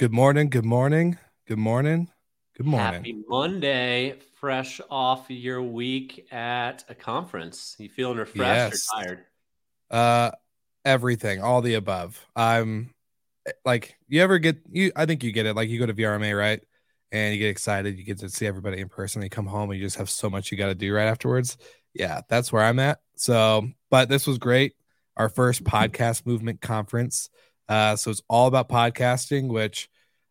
Good morning. Good morning. Good morning. Good morning. Happy Monday, fresh off your week at a conference. You feeling refreshed yes. or tired? Uh, everything, all the above. I'm like, you ever get you? I think you get it. Like, you go to VRMA, right? And you get excited. You get to see everybody in person. You come home and you just have so much you got to do right afterwards. Yeah, that's where I'm at. So, but this was great. Our first podcast movement conference. Uh, so it's all about podcasting, which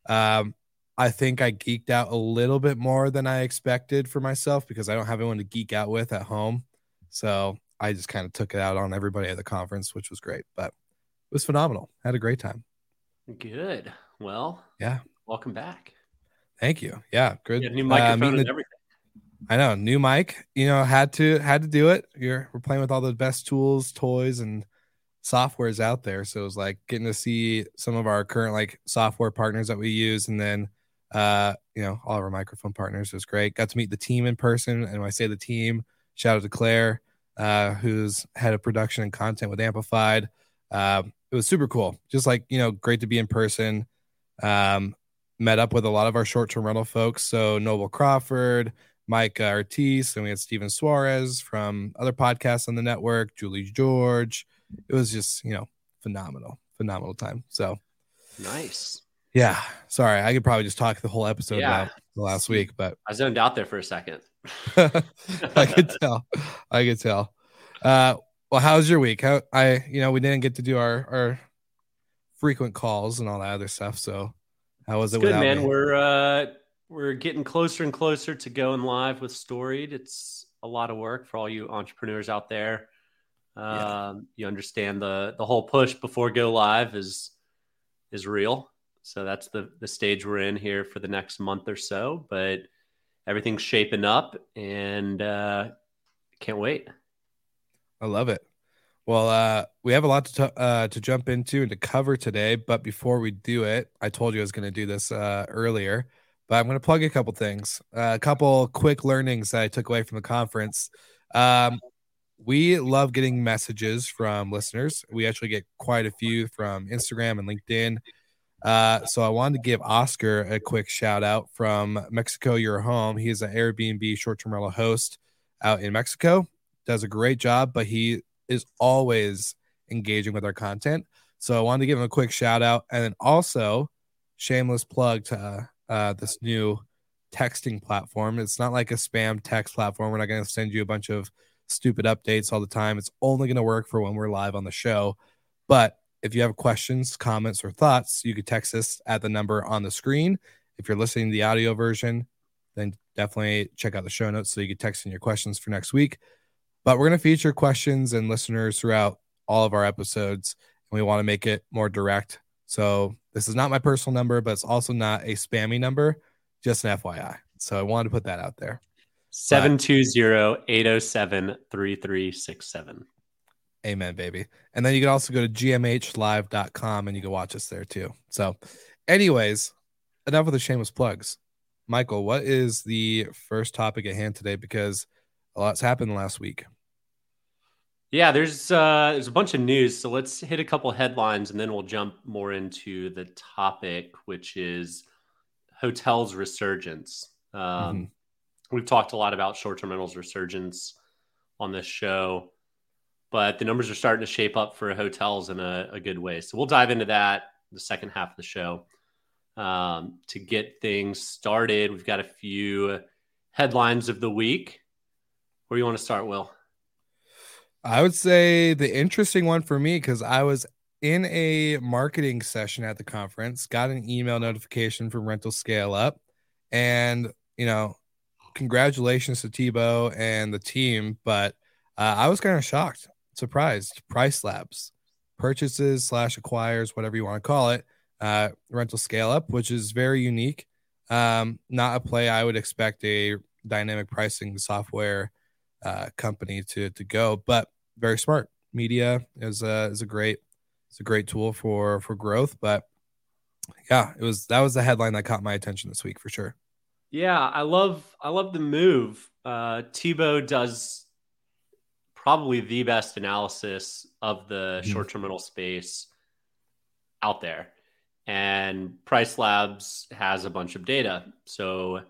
um, I think I geeked out a little bit more than I expected for myself because I don't have anyone to geek out with at home. So I just kind of took it out on everybody at the conference, which was great. But it was phenomenal. Had a great time. Good. Well, yeah. Welcome back. Thank you. Yeah, good. new microphone uh, and everything. I know, new mic. You know, had to had to do it. You're we're playing with all the best tools, toys, and softwares out there. So it was like getting to see some of our current like software partners that we use, and then uh, you know, all of our microphone partners. Was great. Got to meet the team in person, and when I say the team, shout out to Claire, uh, who's head of production and content with Amplified. Um, it was super cool. Just like you know, great to be in person. Um, met up with a lot of our short-term rental folks. So Noble Crawford, Mike Ortiz, and we had Steven Suarez from other podcasts on the network, Julie George, it was just you know phenomenal, phenomenal time. So nice. Yeah, sorry, I could probably just talk the whole episode yeah. about the last week, but I zoned out there for a second. I could tell. I could tell. Uh, well, how's your week? How I, you know, we didn't get to do our our frequent calls and all that other stuff. So, how was it's it? Good man. Me? We're uh, we're getting closer and closer to going live with Storied. It's a lot of work for all you entrepreneurs out there. Yeah. Um, you understand the the whole push before go live is is real. So that's the the stage we're in here for the next month or so. But everything's shaping up, and uh, can't wait. I love it. Well, uh, we have a lot to t- uh, to jump into and to cover today. But before we do it, I told you I was going to do this uh, earlier, but I'm going to plug a couple things, uh, a couple quick learnings that I took away from the conference. Um, we love getting messages from listeners. We actually get quite a few from Instagram and LinkedIn. Uh, so I wanted to give Oscar a quick shout out from Mexico Your Home. He is an Airbnb short term rental host out in Mexico. Does a great job, but he is always engaging with our content. So I wanted to give him a quick shout out, and then also shameless plug to uh, this new texting platform. It's not like a spam text platform. We're not going to send you a bunch of stupid updates all the time. It's only going to work for when we're live on the show. But if you have questions, comments, or thoughts, you could text us at the number on the screen. If you're listening to the audio version, then definitely check out the show notes so you can text in your questions for next week. But we're going to feature questions and listeners throughout all of our episodes, and we want to make it more direct. So this is not my personal number, but it's also not a spammy number, just an FYI. So I wanted to put that out there. 720-807-3367. Amen, baby. And then you can also go to gmhlive.com and you can watch us there too. So, anyways, enough of the shameless plugs. Michael, what is the first topic at hand today? Because a lot's happened last week. Yeah, there's uh, there's a bunch of news. So let's hit a couple headlines and then we'll jump more into the topic, which is hotels resurgence. Um, mm-hmm. We've talked a lot about short-term rentals resurgence on this show, but the numbers are starting to shape up for hotels in a, a good way. So we'll dive into that the second half of the show. Um, to get things started, we've got a few headlines of the week. Where do you want to start, Will? I would say the interesting one for me because I was in a marketing session at the conference, got an email notification from Rental Scale Up, and you know, congratulations to Thibaut and the team. But uh, I was kind of shocked, surprised. Price Labs purchases slash acquires, whatever you want to call it, uh, Rental Scale Up, which is very unique. Um, not a play I would expect a dynamic pricing software uh, company to to go, but very smart. Media is a is a great it's a great tool for for growth. But yeah, it was that was the headline that caught my attention this week for sure. Yeah, I love I love the move. Uh, Thibaut does probably the best analysis of the mm-hmm. short term rental space out there. And Price Labs has a bunch of data. So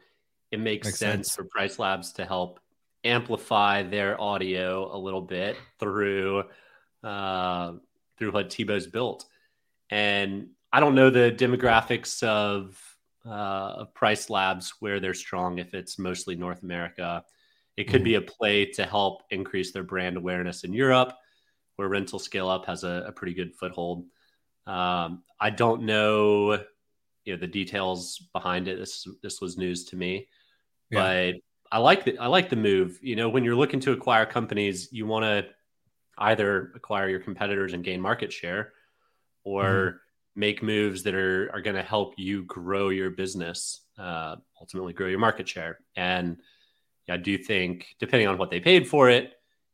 it makes, makes sense, sense, for Price Labs to help amplify their audio a little bit through uh, through what Thibaut's built. And I don't know the demographics of uh, of Price Labs where they're strong. If it's mostly North America, it could mm-hmm. be a play to help increase their brand awareness in Europe, where Rental Scale Up has a, a pretty good foothold. Um, I don't know, you know, the details behind it. This this was news to me, yeah. but I like the I like the move. You know, when you're looking to acquire companies, you want to either acquire your competitors and gain market share, or mm-hmm. Make moves that are are going to help you grow your business, uh, ultimately grow your market share. And I do think, depending on what they paid for it,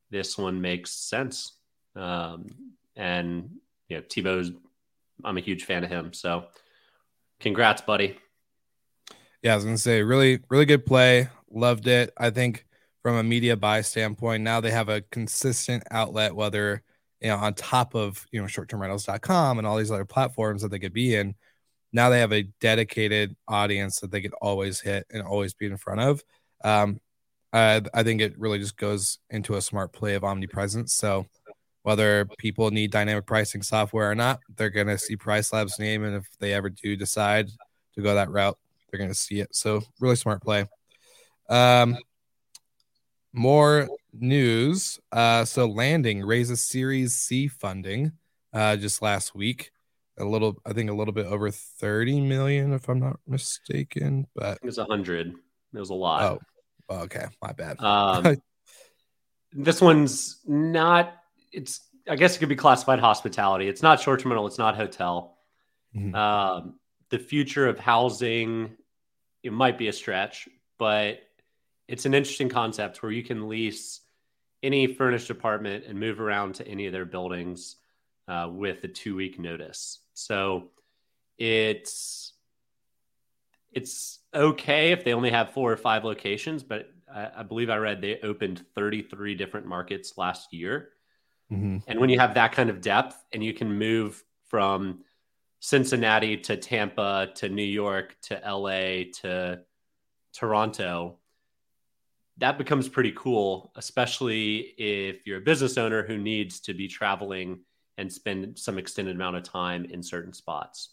this one makes sense. Um, and you know, Thibaut's, I'm a huge fan of him. So, congrats, buddy. Yeah, I was gonna say, really, really good play loved it. I think from a media buy standpoint, now they have a consistent outlet, whether you know on top of you know shorttermrentals.com and all these other platforms that they could be in. Now they have a dedicated audience that they could always hit and always be in front of. Um, I, I think it really just goes into a smart play of omnipresence. So whether people need dynamic pricing software or not, they're going to see Price Labs name, and if they ever do decide to go that route, they're going to see it. So really smart play. Um, more news. Uh, so Landing raises Series C funding uh, just last week. A little, I think, a little bit over thirty million, if I'm not mistaken. But it was a hundred. It was a lot. Oh, okay, my bad. Um, this one's not. It's. I guess it could be classified hospitality. It's not short term rental. It's not hotel. Mm-hmm. Um, the future of housing, it might be a stretch, but it's an interesting concept where you can lease any furnished apartment and move around to any of their buildings uh, with a two week notice. So it's it's okay if they only have four or five locations, but I, I believe I read they opened 33 different markets last year. Mm-hmm. And when you have that kind of depth and you can move from Cincinnati to Tampa to New York to LA to Toronto, that becomes pretty cool, especially if you're a business owner who needs to be traveling and spend some extended amount of time in certain spots.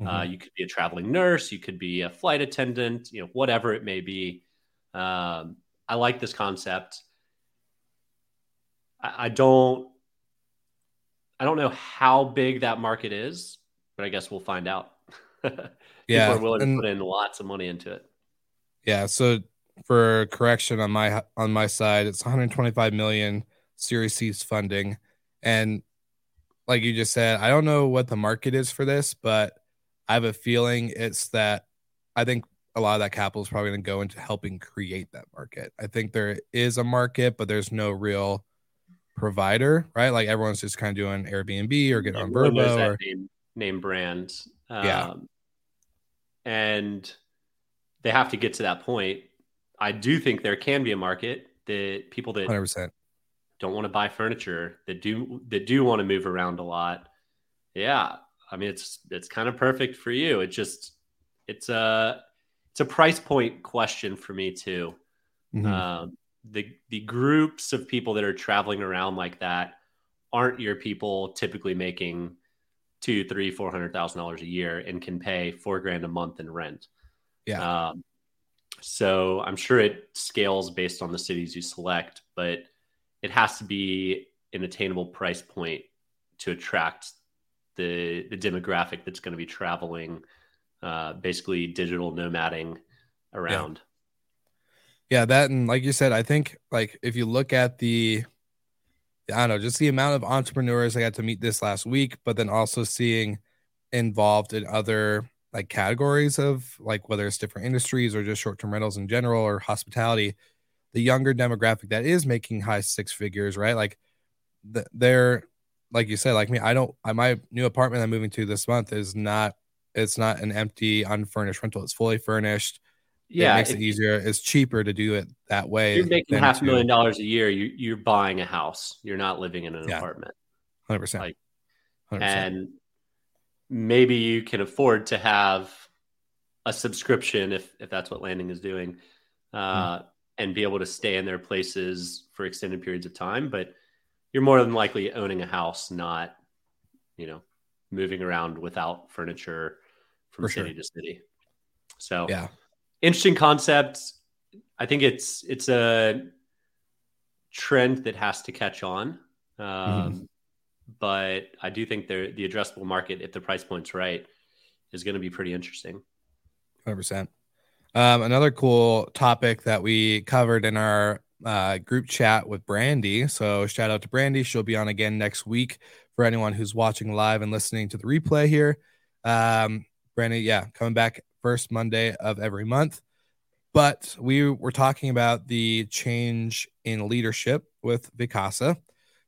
Uh, mm-hmm. Uh, you could be a traveling nurse, you could be a flight attendant, you know, whatever it may be. Um, I like this concept. I, I don't, I don't know how big that market is, but I guess we'll find out. yeah, People are willing and, to put in lots of money into it. Yeah, so for correction on my on my side, it's 125 million Series C's funding, and like you just said, I don't know what the market is for this, but I have a feeling it's that I think a lot of that capital is probably going to go into helping create that market. I think there is a market, but there's no real provider, right? Like everyone's just kind of doing Airbnb or getting on Vrbo or name, name brands. Um, yeah. And they have to get to that point. I do think there can be a market that people that 100% don't want to buy furniture that do that do want to move around a lot. Yeah, I mean it's it's kind of perfect for you. It just it's a it's a price point question for me too. Mm-hmm. Um, the the groups of people that are traveling around like that aren't your people typically making two, three, four hundred thousand dollars a year and can pay four grand a month in rent. Yeah. Um, so I'm sure it scales based on the cities you select, but it has to be an attainable price point to attract the the demographic that's going to be traveling, uh, basically digital nomading around. Yeah. yeah, that and like you said, I think like if you look at the I don't know, just the amount of entrepreneurs I got to meet this last week, but then also seeing involved in other like categories of like whether it's different industries or just short-term rentals in general or hospitality the younger demographic that is making high six figures right like the, they're like you said like me i don't I, my new apartment i'm moving to this month is not it's not an empty unfurnished rental it's fully furnished yeah, it makes it easier. It's cheaper to do it that way. You're making half a million dollars a year. You, you're buying a house. You're not living in an yeah. apartment. Hundred percent. Like, 100%. and maybe you can afford to have a subscription if if that's what landing is doing, uh, mm. and be able to stay in their places for extended periods of time. But you're more than likely owning a house, not you know moving around without furniture from for city sure. to city. So yeah interesting concept. I think it's it's a trend that has to catch on. Um, mm-hmm. But I do think the the addressable market, if the price point's right, is going to be pretty interesting. Hundred percent. Um, another cool topic that we covered in our uh, group chat with Brandy. So shout out to Brandy. She'll be on again next week for anyone who's watching live and listening to the replay here. Um, Brandy, yeah, coming back first Monday of every month. But we were talking about the change in leadership with Vacasa.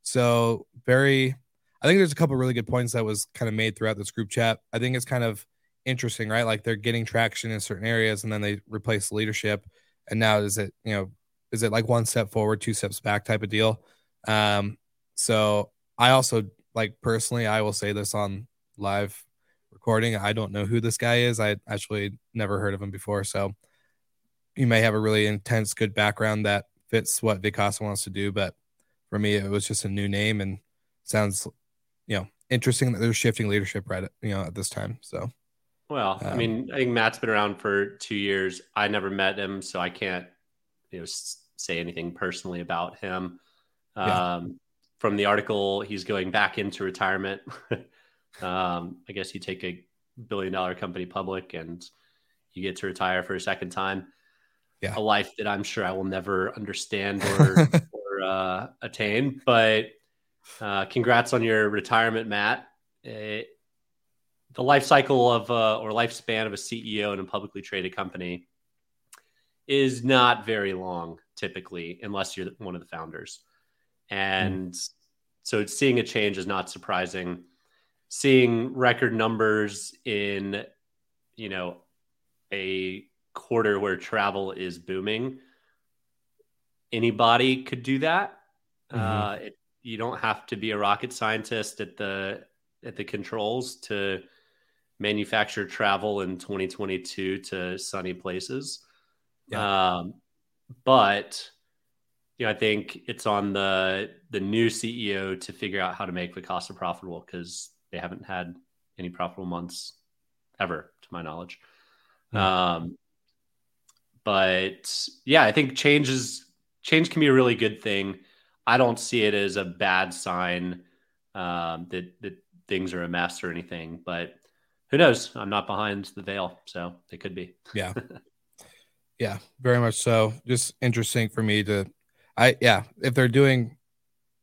So, very, I think there's a couple really good points that was kind of made throughout this group chat. I think it's kind of interesting, right? Like they're getting traction in certain areas and then they replace the leadership. And now is it, you know, is it like one step forward, two steps back type of deal? Um, so I also like personally, I will say this on live recording. I don't know who this guy is. I actually never heard of him before. So you may have a really intense, good background that fits what Vacasa wants to do. But for me, it was just a new name and sounds, you know, interesting that they're shifting leadership right at, you know, at this time. So, well, um, I mean, I think Matt's been around for two years. I never met him, so I can't, you know, say anything personally about him. Yeah. Um, from the article, he's going back into retirement. Um, I guess you take a billion dollar company public and you get to retire for a second time. Yeah. A life that I'm sure I will never understand or, or uh, attain. But uh, congrats on your retirement, Matt. It, the life cycle of uh, or lifespan of a CEO in a publicly traded company is not very long typically unless you're one of the founders and mm. so seeing a change is not surprising seeing record numbers in you know a quarter where travel is booming anybody could do that mm-hmm. uh, it, you don't have to be a rocket scientist at the at the controls to manufacture travel in 2022 to sunny places yeah. um, but you know i think it's on the the new ceo to figure out how to make Vacasa profitable because they haven't had any profitable months ever, to my knowledge. Mm-hmm. Um, but yeah, I think change is change can be a really good thing. I don't see it as a bad sign um, that that things are a mess or anything. But who knows? I'm not behind the veil, so they could be. Yeah, yeah, very much so. Just interesting for me to, I yeah, if they're doing,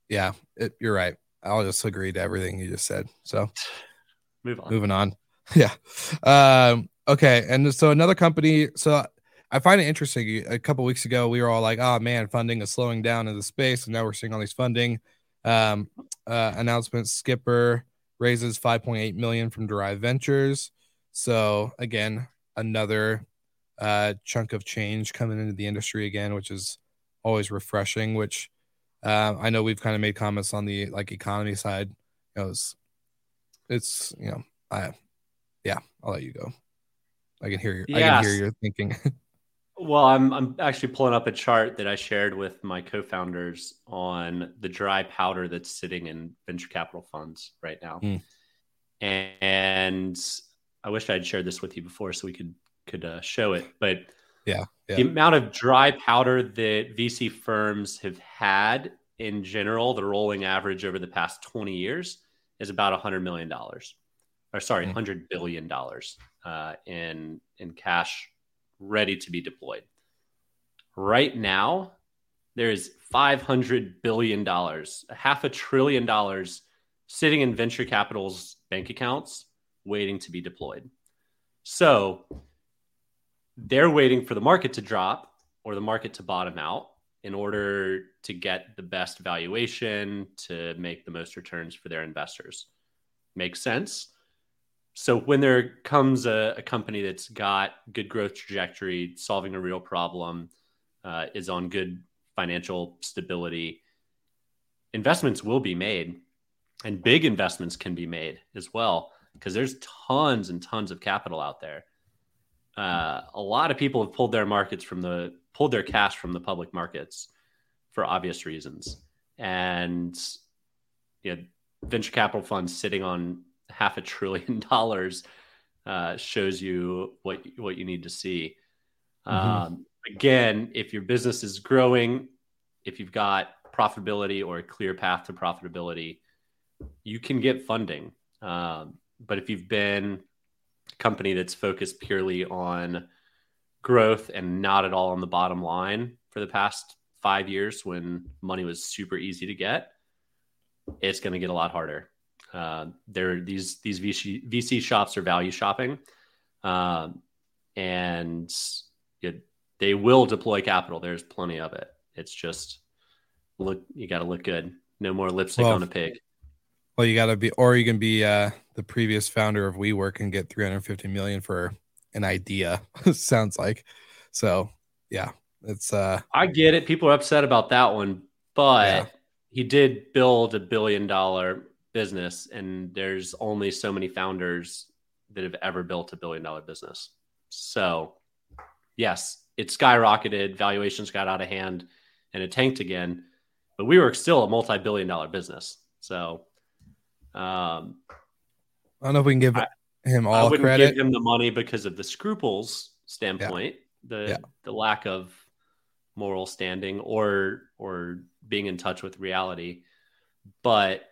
yeah, it, you're right. I'll just agree to everything you just said. So move on. Moving on. Yeah. Um, Okay, and so another company. So I find it interesting. A couple weeks ago, we were all like, "Oh man, funding is slowing down in the space," and now we're seeing all these funding um, uh, announcements. Skipper raises 5.8 million from Derive Ventures. So again, another uh, chunk of change coming into the industry again, which is always refreshing. Which uh, I know we've kind of made comments on the like economy side. You know, it's, it's you know, I yeah, I'll let you go. I can hear your yes. I can hear your thinking. well, I'm I'm actually pulling up a chart that I shared with my co-founders on the dry powder that's sitting in venture capital funds right now. Mm. And I wish I'd shared this with you before so we could could uh, show it, but yeah, yeah, the amount of dry powder that VC firms have had in general, the rolling average over the past 20 years is about 100 million dollars, or sorry, mm. 100 billion dollars uh, in in cash ready to be deployed. Right now, there is 500 billion dollars, half a trillion dollars sitting in venture capital's bank accounts waiting to be deployed. So they're waiting for the market to drop or the market to bottom out in order to get the best valuation to make the most returns for their investors. Makes sense. So when there comes a, a company that's got good growth trajectory, solving a real problem, uh, is on good financial stability, investments will be made, and big investments can be made as well because there's tons and tons of capital out there. Uh, a lot of people have pulled their markets from the pulled their cash from the public markets for obvious reasons, and you know, venture capital funds sitting on half a trillion dollars uh, shows you what what you need to see. Mm-hmm. Um, again, if your business is growing, if you've got profitability or a clear path to profitability, you can get funding. Um, but if you've been a company that's focused purely on growth and not at all on the bottom line for the past five years when money was super easy to get, it's going to get a lot harder. Uh, there, these these VC, VC shops are value shopping, um, and it, they will deploy capital. There's plenty of it. It's just look, you got to look good. No more lipstick well, on a pig. Well, you got to be, or you can be uh, the previous founder of WeWork and get 350 million for an idea. sounds like. So, yeah, it's. uh I get it. People are upset about that one, but yeah. he did build a billion dollar business, and there's only so many founders that have ever built a billion dollar business. So, yes, it skyrocketed. Valuations got out of hand, and it tanked again. But we were still a multi billion dollar business. So um, I don't know if we can give I, him all I wouldn't credit. Give him the money because of the scruples standpoint, yeah. the yeah. the lack of moral standing or or being in touch with reality. But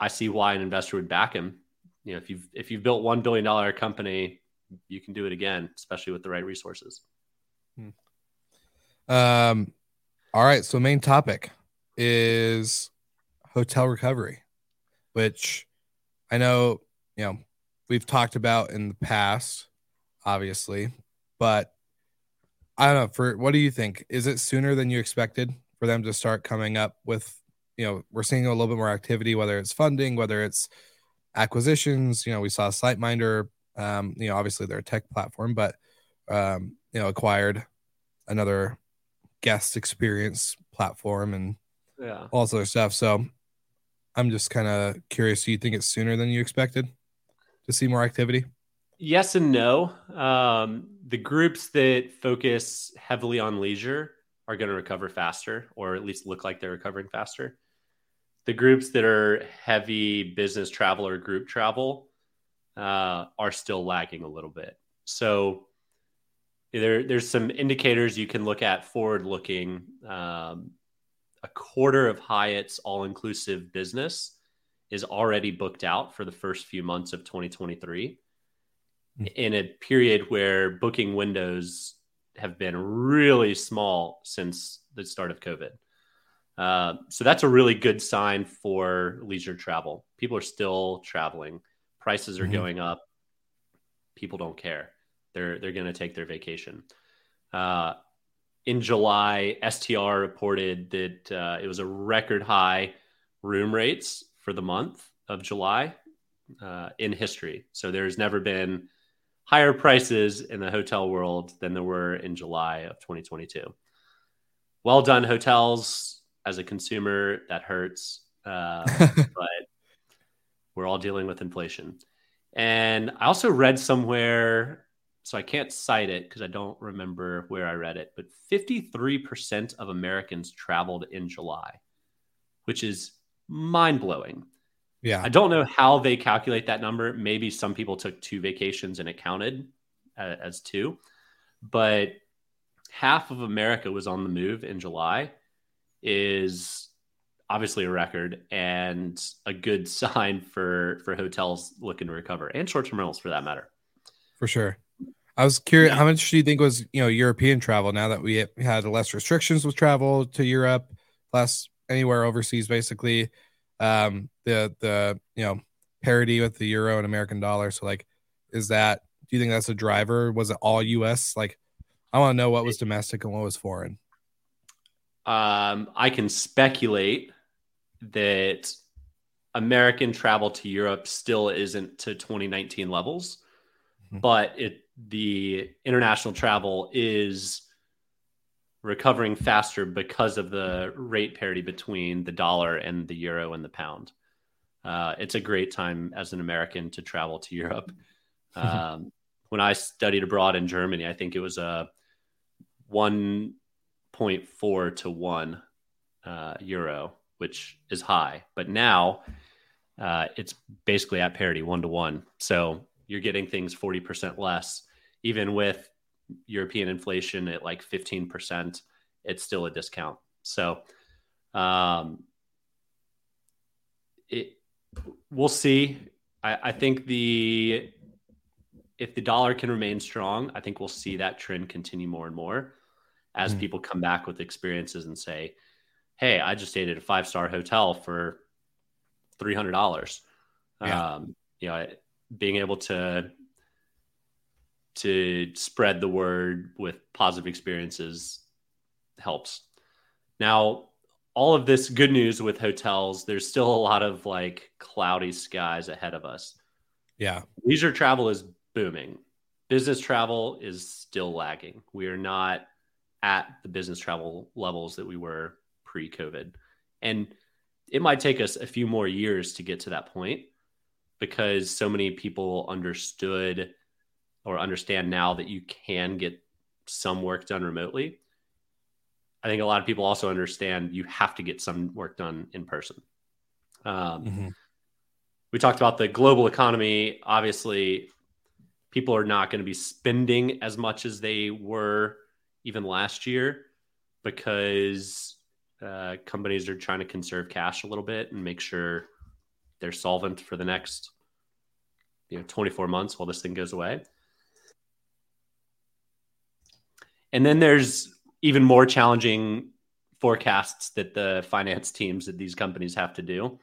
I see why an investor would back him. You know, if you've if you've built one billion dollar company, you can do it again, especially with the right resources. Hmm. Um, all right. So main topic is hotel recovery which I know, you know, we've talked about in the past, obviously, but I don't know. For what do you think? Is it sooner than you expected for them to start coming up with, you know, we're seeing a little bit more activity, whether it's funding, whether it's acquisitions. You know, we saw SiteMinder, um, you know, obviously they're a tech platform, but, um, you know, acquired another guest experience platform and yeah. all this other stuff. So I'm just kind of curious. Do you think it's sooner than you expected to see more activity? Yes and no. Um, the groups that focus heavily on leisure are going to recover faster, or at least look like they're recovering faster. The groups that are heavy business travel or group travel uh, are still lagging a little bit. So there, there's some indicators you can look at forward looking um, a quarter of Hyatt's all inclusive business is already booked out for the first few months of 2023 mm-hmm. in a period where booking windows have been really small since the start of COVID. Uh, so that's a really good sign for leisure travel. People are still traveling, prices are mm-hmm. going up. people don't care. They're they're going to take their vacation. Uh, in July, STR reported that uh, it was a record high room rates for the month of July uh, in history. So there's never been higher prices in the hotel world than there were in July of 2022. Well done, hotels. As a consumer, that hurts, uh, but we're all dealing with inflation. And I also read somewhere so I can't cite it because I don't remember where I read it, but 53% of Americans traveled in July, which is mind blowing. Yeah. I don't know how they calculate that number. Maybe some people took two vacations and it counted as, as two, but half of America was on the move in July is obviously a record and a good sign for for hotels looking to recover and short-term rentals for that matter. For sure. I was curious, how much do you think was you know European travel now that we had less restrictions with travel to Europe, less anywhere overseas, basically. Um, the the you know parity with the euro and American dollar. So like, is that do you think that's a driver? Was it all U.S. Like, I want to know what was domestic and what was foreign. Um, I can speculate that American travel to Europe still isn't to 2019 levels, mm-hmm. but it the international travel is recovering faster because of the rate parity between the dollar and the euro and the pound. Uh, it's a great time as an American to travel to Europe. Um, when I studied abroad in Germany, I think it was a 1.4 to 1 uh, euro, which is high. But now uh, it's basically at parity, one to one. So you're getting things 40% less even with European inflation at like 15%, it's still a discount. So, um, it, we'll see. I, I think the, if the dollar can remain strong, I think we'll see that trend continue more and more as mm. people come back with experiences and say, Hey, I just stayed at a five star hotel for $300. Yeah. Um, you know, being able to to spread the word with positive experiences helps. Now, all of this good news with hotels, there's still a lot of like cloudy skies ahead of us. Yeah. Leisure travel is booming. Business travel is still lagging. We are not at the business travel levels that we were pre COVID. And it might take us a few more years to get to that point because so many people understood or understand now that you can get some work done remotely. I think a lot of people also understand you have to get some work done in person. Um, mm-hmm. We talked about the global economy. Obviously, people are not going to be spending as much as they were even last year because uh, companies are trying to conserve cash a little bit and make sure they're solvent for the next you know 24 months while this thing goes away. And then there's even more challenging forecasts that the finance teams at these companies have to do,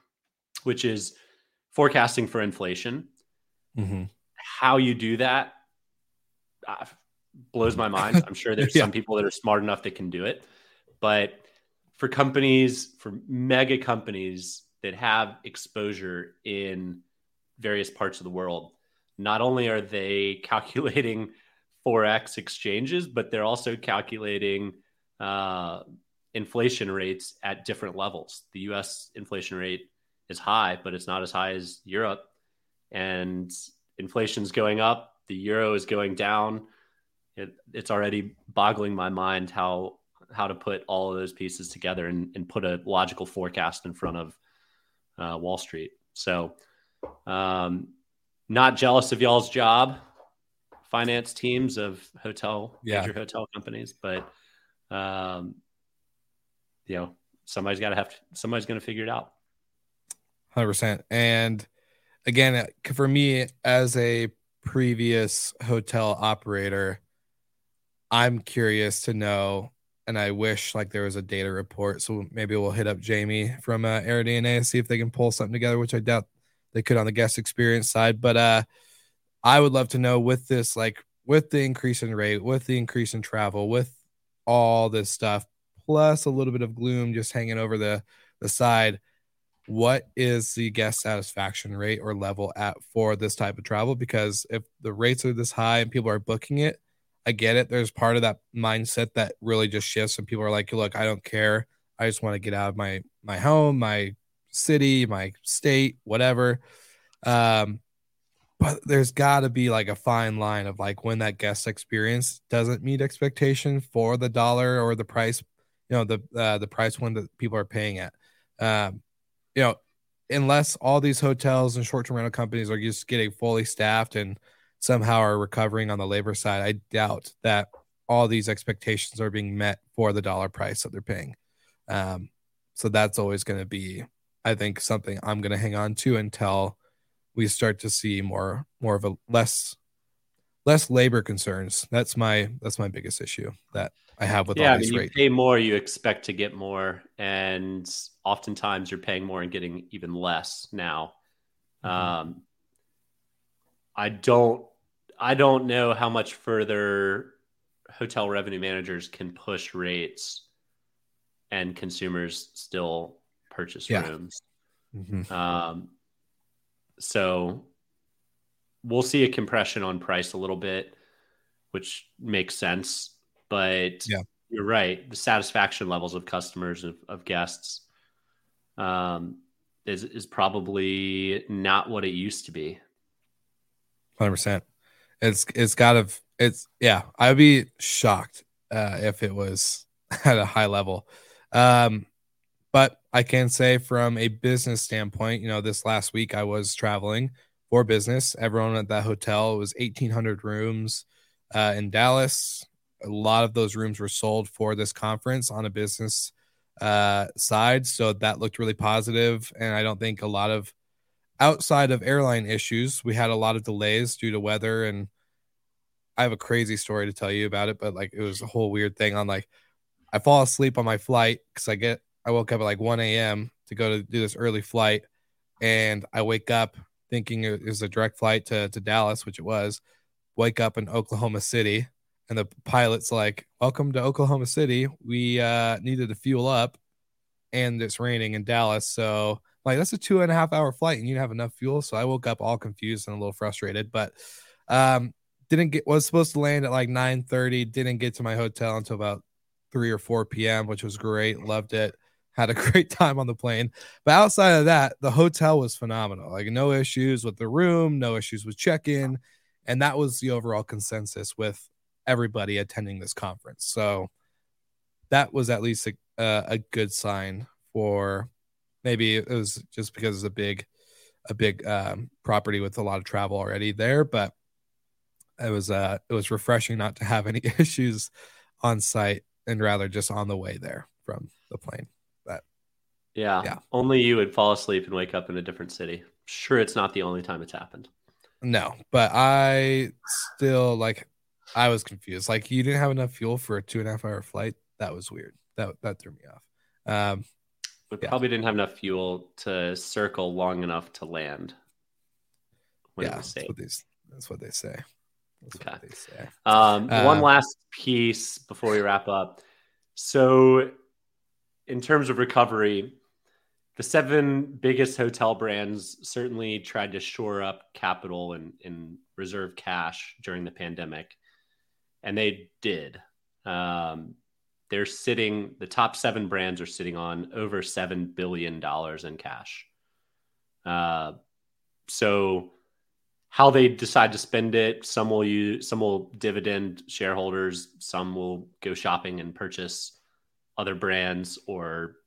which is forecasting for inflation. Mm-hmm. How you do that uh, blows my mind. I'm sure there's yeah. some people that are smart enough that can do it. But for companies, for mega companies that have exposure in various parts of the world, not only are they calculating forex exchanges, but they're also calculating uh, inflation rates at different levels. The U.S. inflation rate is high, but it's not as high as Europe, and inflation's going up. The euro is going down. It, it's already boggling my mind how how to put all of those pieces together and, and put a logical forecast in front of uh, Wall Street. So, um, not jealous of y'all's job finance teams of hotel yeah. major hotel companies, but um, you know somebody's got to have to, somebody's going to figure it out. Hundred percent. And again, uh, for me as a previous hotel operator, I'm curious to know, and I wish like there was a data report. So maybe we'll hit up Jamie from uh, AirDNA and see if they can pull something together, which I doubt they could on the guest experience side. But uh, I would love to know with this, like with the increase in rate, with the increase in travel, with all this stuff, plus a little bit of gloom just hanging over the the side. What is the guest satisfaction rate or level at for this type of travel? Because if the rates are this high and people are booking it, I get it. There's part of that mindset that really just shifts, and people are like, "Look, I don't care. I just want to get out of my my home, my city, my state, whatever." Um, but there's got to be like a fine line of like when that guest experience doesn't meet expectation for the dollar or the price, you know, the uh, the price one that people are paying at. Um, you know, unless all these hotels and short term rental companies are just getting fully staffed and somehow are recovering on the labor side, I doubt that all these expectations are being met for the dollar price that they're paying. Um, so that's always going to be, I think, something I'm going to hang on to until we start to see more more of a less less labor concerns. That's my that's my biggest issue that I have with yeah, all I these mean, rates. you pay more, you expect to get more, and oftentimes you're paying more and getting even less now. Mm-hmm. Um, I don't I don't know how much further hotel revenue managers can push rates and consumers still purchase yeah. rooms. Mm-hmm. Um, so we'll see a compression on price a little bit, which makes sense. But yeah. you're right. The satisfaction levels of customers, of, of guests, um, is, is probably not what it used to be. 100%. It's, it's gotta, it's, yeah, I'd be shocked uh, if it was at a high level. Um, but I can say from a business standpoint, you know, this last week I was traveling for business. Everyone at that hotel was 1,800 rooms uh, in Dallas. A lot of those rooms were sold for this conference on a business uh, side. So that looked really positive. And I don't think a lot of outside of airline issues, we had a lot of delays due to weather. And I have a crazy story to tell you about it, but like it was a whole weird thing on like, I fall asleep on my flight because I get I woke up at like 1 a.m. to go to do this early flight, and I wake up thinking it was a direct flight to, to Dallas, which it was. Wake up in Oklahoma City, and the pilot's like, "Welcome to Oklahoma City. We uh, needed to fuel up, and it's raining in Dallas, so like that's a two and a half hour flight, and you have enough fuel." So I woke up all confused and a little frustrated, but um, didn't get was supposed to land at like 9 30 didn't get to my hotel until about 3 or 4 p.m which was great loved it had a great time on the plane. But outside of that, the hotel was phenomenal. Like no issues with the room, no issues with check-in, and that was the overall consensus with everybody attending this conference. So that was at least a, uh, a good sign for maybe it was just because it's a big a big um, property with a lot of travel already there, but it was uh it was refreshing not to have any issues on site and rather just on the way there from the plane. but Yeah. Yeah. Only you would fall asleep and wake up in a different city. Sure, it's not the only time it's happened. No, but I still like I was confused. Like you didn't have enough fuel for a two and a half hour flight. That was weird. That that threw me off. Um we yeah. probably didn't have enough fuel to circle long enough to land. yeah, that's what, they, that's what they say. That's okay. They say. Um, uh, one last piece before we wrap up. So, in terms of recovery, the seven biggest hotel brands certainly tried to shore up capital and, and reserve cash during the pandemic, and they did. Um, they're sitting, the top seven brands are sitting on over $7 billion in cash. Uh, so, how they decide to spend it, some will use, some will dividend shareholders, some will go shopping and purchase other brands or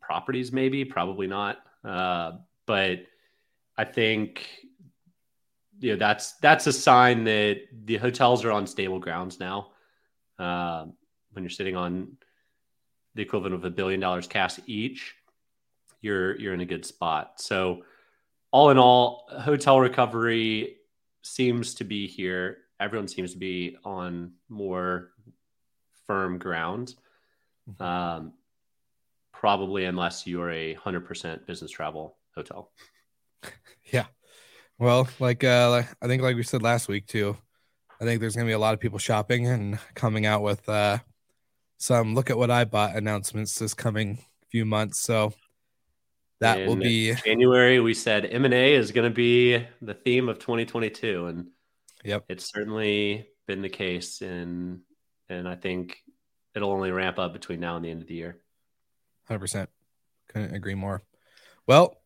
properties, maybe, probably not. Uh, but I think you know that's that's a sign that the hotels are on stable grounds now. Uh, when you're sitting on the equivalent of a billion dollars cash each, you're you're in a good spot. So all in all, hotel recovery seems to be here. Everyone seems to be on more firm ground. Mm-hmm. Um, probably unless you're a hundred percent business travel hotel. Yeah. Well, like uh, I think, like we said last week too, I think there's gonna be a lot of people shopping and coming out with uh, some look at what I bought announcements this coming few months. So that In will be January. We said M and A is going to be the theme of 2022, and yep, it's certainly been the case. And and I think it'll only ramp up between now and the end of the year. Hundred percent, couldn't agree more. Well,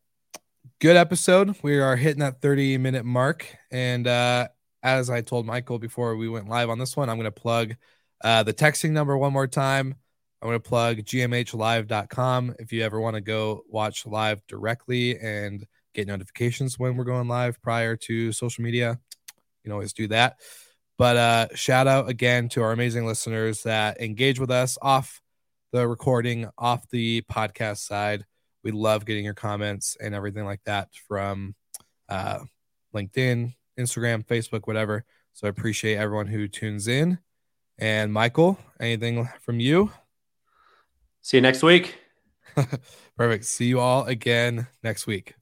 good episode. We are hitting that 30 minute mark, and uh, as I told Michael before we went live on this one, I'm going to plug uh, the texting number one more time. I'm going to plug gmhlive.com if you ever want to go watch live directly and get notifications when we're going live prior to social media. You can always do that. But uh, shout out again to our amazing listeners that engage with us off the recording, off the podcast side. We love getting your comments and everything like that from uh, LinkedIn, Instagram, Facebook, whatever. So I appreciate everyone who tunes in. And Michael, anything from you? See you next week. Perfect. See you all again next week.